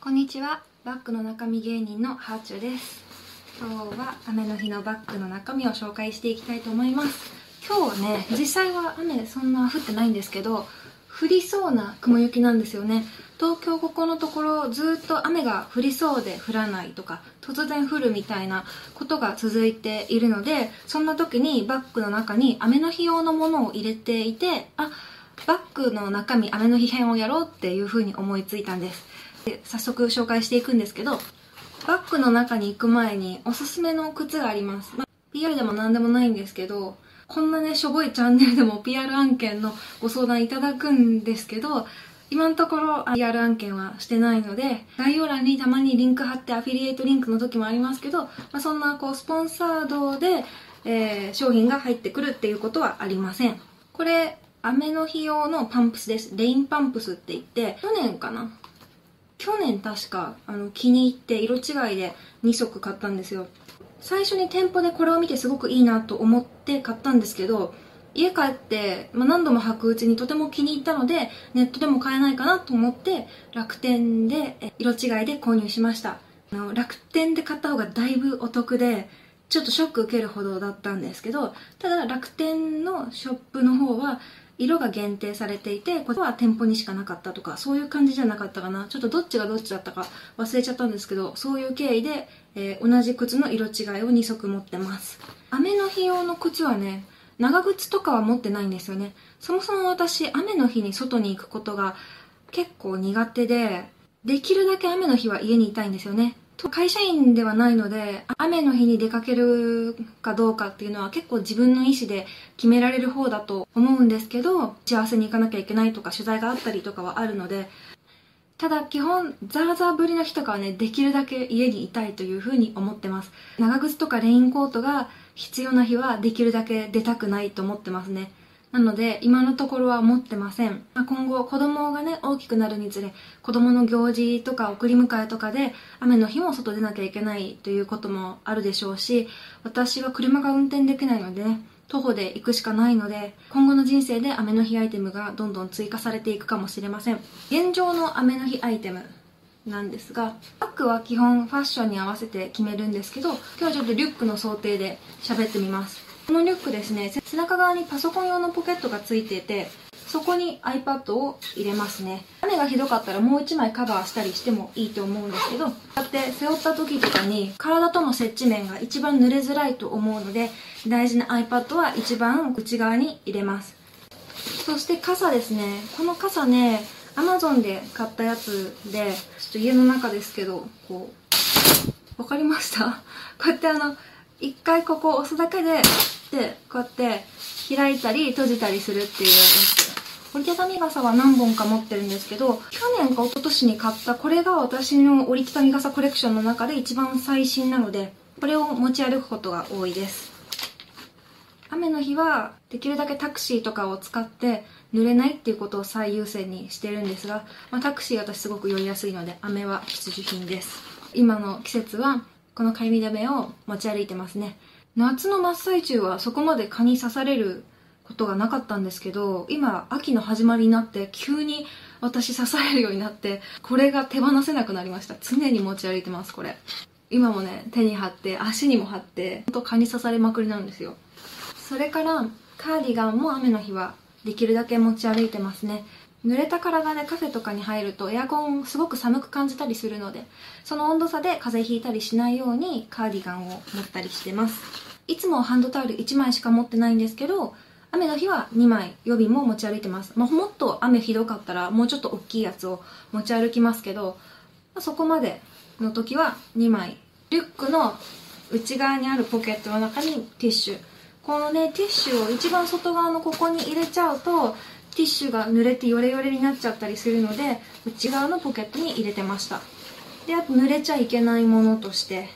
こんにちは。バッグの中身芸人のハーチュです。今日は雨の日のバッグの中身を紹介していきたいと思います。今日はね実際は雨そんな降ってないんですけど降りそうな雲行きなんですよね。東京ここのところずっと雨が降りそうで降らないとか突然降るみたいなことが続いているのでそんな時にバッグの中に雨の日用のものを入れていてあバッグの中身雨の日編をやろうっていうふうに思いついたんです。早速紹介していくんですけどバッグの中に行く前におすすめの靴があります、まあ、PR でも何でもないんですけどこんなねしょぼいチャンネルでも PR 案件のご相談いただくんですけど今のところ PR 案件はしてないので概要欄にたまにリンク貼ってアフィリエイトリンクの時もありますけど、まあ、そんなこうスポンサードで、えー、商品が入ってくるっていうことはありません。これ雨の日用のパンプスです。レインパンプスって言って去年かな去年確かあの気に入って色違いで2足買ったんですよ。最初に店舗でこれを見てすごくいいなと思って買ったんですけど家帰って、まあ、何度も履くうちにとても気に入ったのでネットでも買えないかなと思って楽天で色違いで購入しました。あの楽天で買った方がだいぶお得でちょっとショック受けるほどだったんですけどただ楽天のショップの方は色が限定されていてこれは店舗にしかなかったとかそういう感じじゃなかったかな。ちょっとどっちがどっちだったか忘れちゃったんですけどそういう経緯で、えー、同じ靴の色違いを2足持ってます。雨の日用の靴はね長靴とかは持ってないんですよね。そもそも私雨の日に外に行くことが結構苦手でできるだけ雨の日は家にいたいんですよね。会社員ではないので雨の日に出かけるかどうかっていうのは結構自分の意思で決められる方だと思うんですけど幸せに行かなきゃいけないとか取材があったりとかはあるのでただ基本ザーザーぶりの日とかはねできるだけ家にいたいというふうに思ってます。長靴とかレインコートが必要な日はできるだけ出たくないと思ってますね。なので今のところは持ってません、まあ、今後子供がね大きくなるにつれ子供の行事とか送り迎えとかで雨の日も外出なきゃいけないということもあるでしょうし私は車が運転できないのでね徒歩で行くしかないので今後の人生で雨の日アイテムがどんどん追加されていくかもしれません。現状の雨の日アイテムなんですがバッグは基本ファッションに合わせて決めるんですけど今日はちょっとリュックの想定で喋ってみます。このリュックですね背中側にパソコン用のポケットがついていてそこに iPad を入れますね。雨がひどかったらもう1枚カバーしたりしてもいいと思うんですけどこうやって背負った時とかに体との接地面が一番濡れづらいと思うので大事な iPad は一番内側に入れます。そして傘ですね。この傘ね Amazon で買ったやつでちょっと家の中ですけどこう分かりました？こうやってあの一回ここ押すだけででこうやって開いたり閉じたりするっていうやつ。折りたたみ傘は何本か持ってるんですけど去年か一昨年に買ったこれが私の折りたたみ傘コレクションの中で一番最新なのでこれを持ち歩くことが多いです。雨の日はできるだけタクシーとかを使って濡れないっていうことを最優先にしてるんですが、まあ、タクシー私すごく酔いやすいので雨は必需品です。今の季節はこのかゆみ止めを持ち歩いてますね。夏の真っ最中はそこまで蚊に刺されることがなかったんですけど今秋の始まりになって急に私刺されるようになってこれが手放せなくなりました。常に持ち歩いてますこれ。今もね手に貼って足にも貼ってほんと蚊に刺されまくりなんですよ。それからカーディガンも雨の日はできるだけ持ち歩いてますね。濡れた体でカフェとかに入るとエアコンすごく寒く感じたりするのでその温度差で風邪ひいたりしないようにカーディガンを持ったりしてます。いつもハンドタオル1枚しか持ってないんですけど雨の日は2枚予備も持ち歩いてます、まあ、もっと雨ひどかったらもうちょっと大きいやつを持ち歩きますけど、まあ、そこまでの時は2枚リュックの内側にあるポケットの中にティッシュ。このねティッシュを一番外側のここに入れちゃうとティッシュが濡れてヨレヨレになっちゃったりするので内側のポケットに入れてました。であと濡れちゃいけないものとして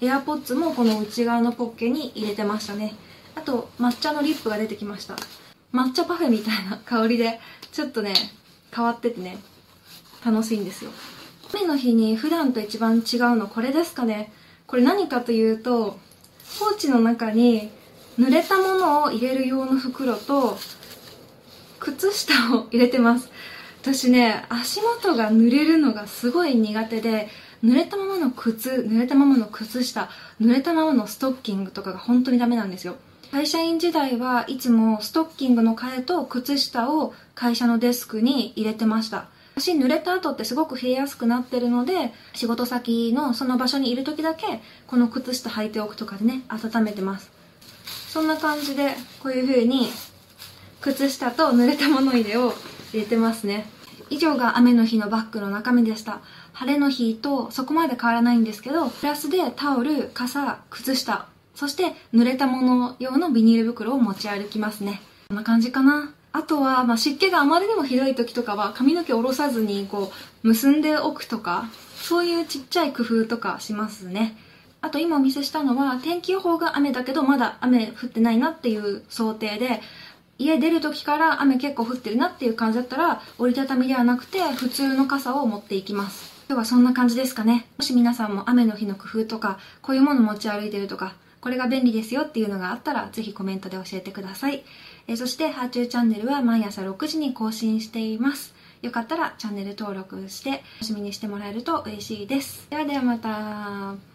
AirPods もこの内側のポッケに入れてましたね。あと抹茶のリップが出てきました。抹茶パフェみたいな香りでちょっとね変わっててね楽しいんですよ。雨の日に普段と一番違うのこれですかね。これ何かというとポーチの中に濡れたものを入れる用の袋と靴下を入れてます。私ね足元が濡れるのがすごい苦手で濡れたままの靴濡れたままの靴下濡れたままのストッキングとかが本当にダメなんですよ。会社員時代はいつもストッキングの替えと靴下を会社のデスクに入れてました。足濡れた後ってすごく冷えやすくなってるので仕事先のその場所にいる時だけこの靴下履いておくとかでね温めてます。そんな感じでこういう風に靴下と濡れた物入れを入れてますね。以上が雨の日のバッグの中身でした。晴れの日とそこまで変わらないんですけどプラスでタオル傘靴下そして濡れたもの用のビニール袋を持ち歩きますね。こんな感じかな。あとは、まあ、湿気があまりにもひどい時とかは髪の毛下ろさずにこう結んでおくとかそういうちっちゃい工夫とかしますね。あと今お見せしたのは天気予報が雨だけどまだ雨降ってないなっていう想定で家出る時から雨結構降ってるなっていう感じだったら折りたたみではなくて普通の傘を持っていきます。今日はそんな感じですかねもし皆さんも雨の日の工夫とかこういうもの持ち歩いてるとかこれが便利ですよっていうのがあったらぜひコメントで教えてくださいえそして、ハーチューチャンネルは毎朝6時に更新しています。よかったらチャンネル登録して楽しみにしてもらえると嬉しいです。ではではまた。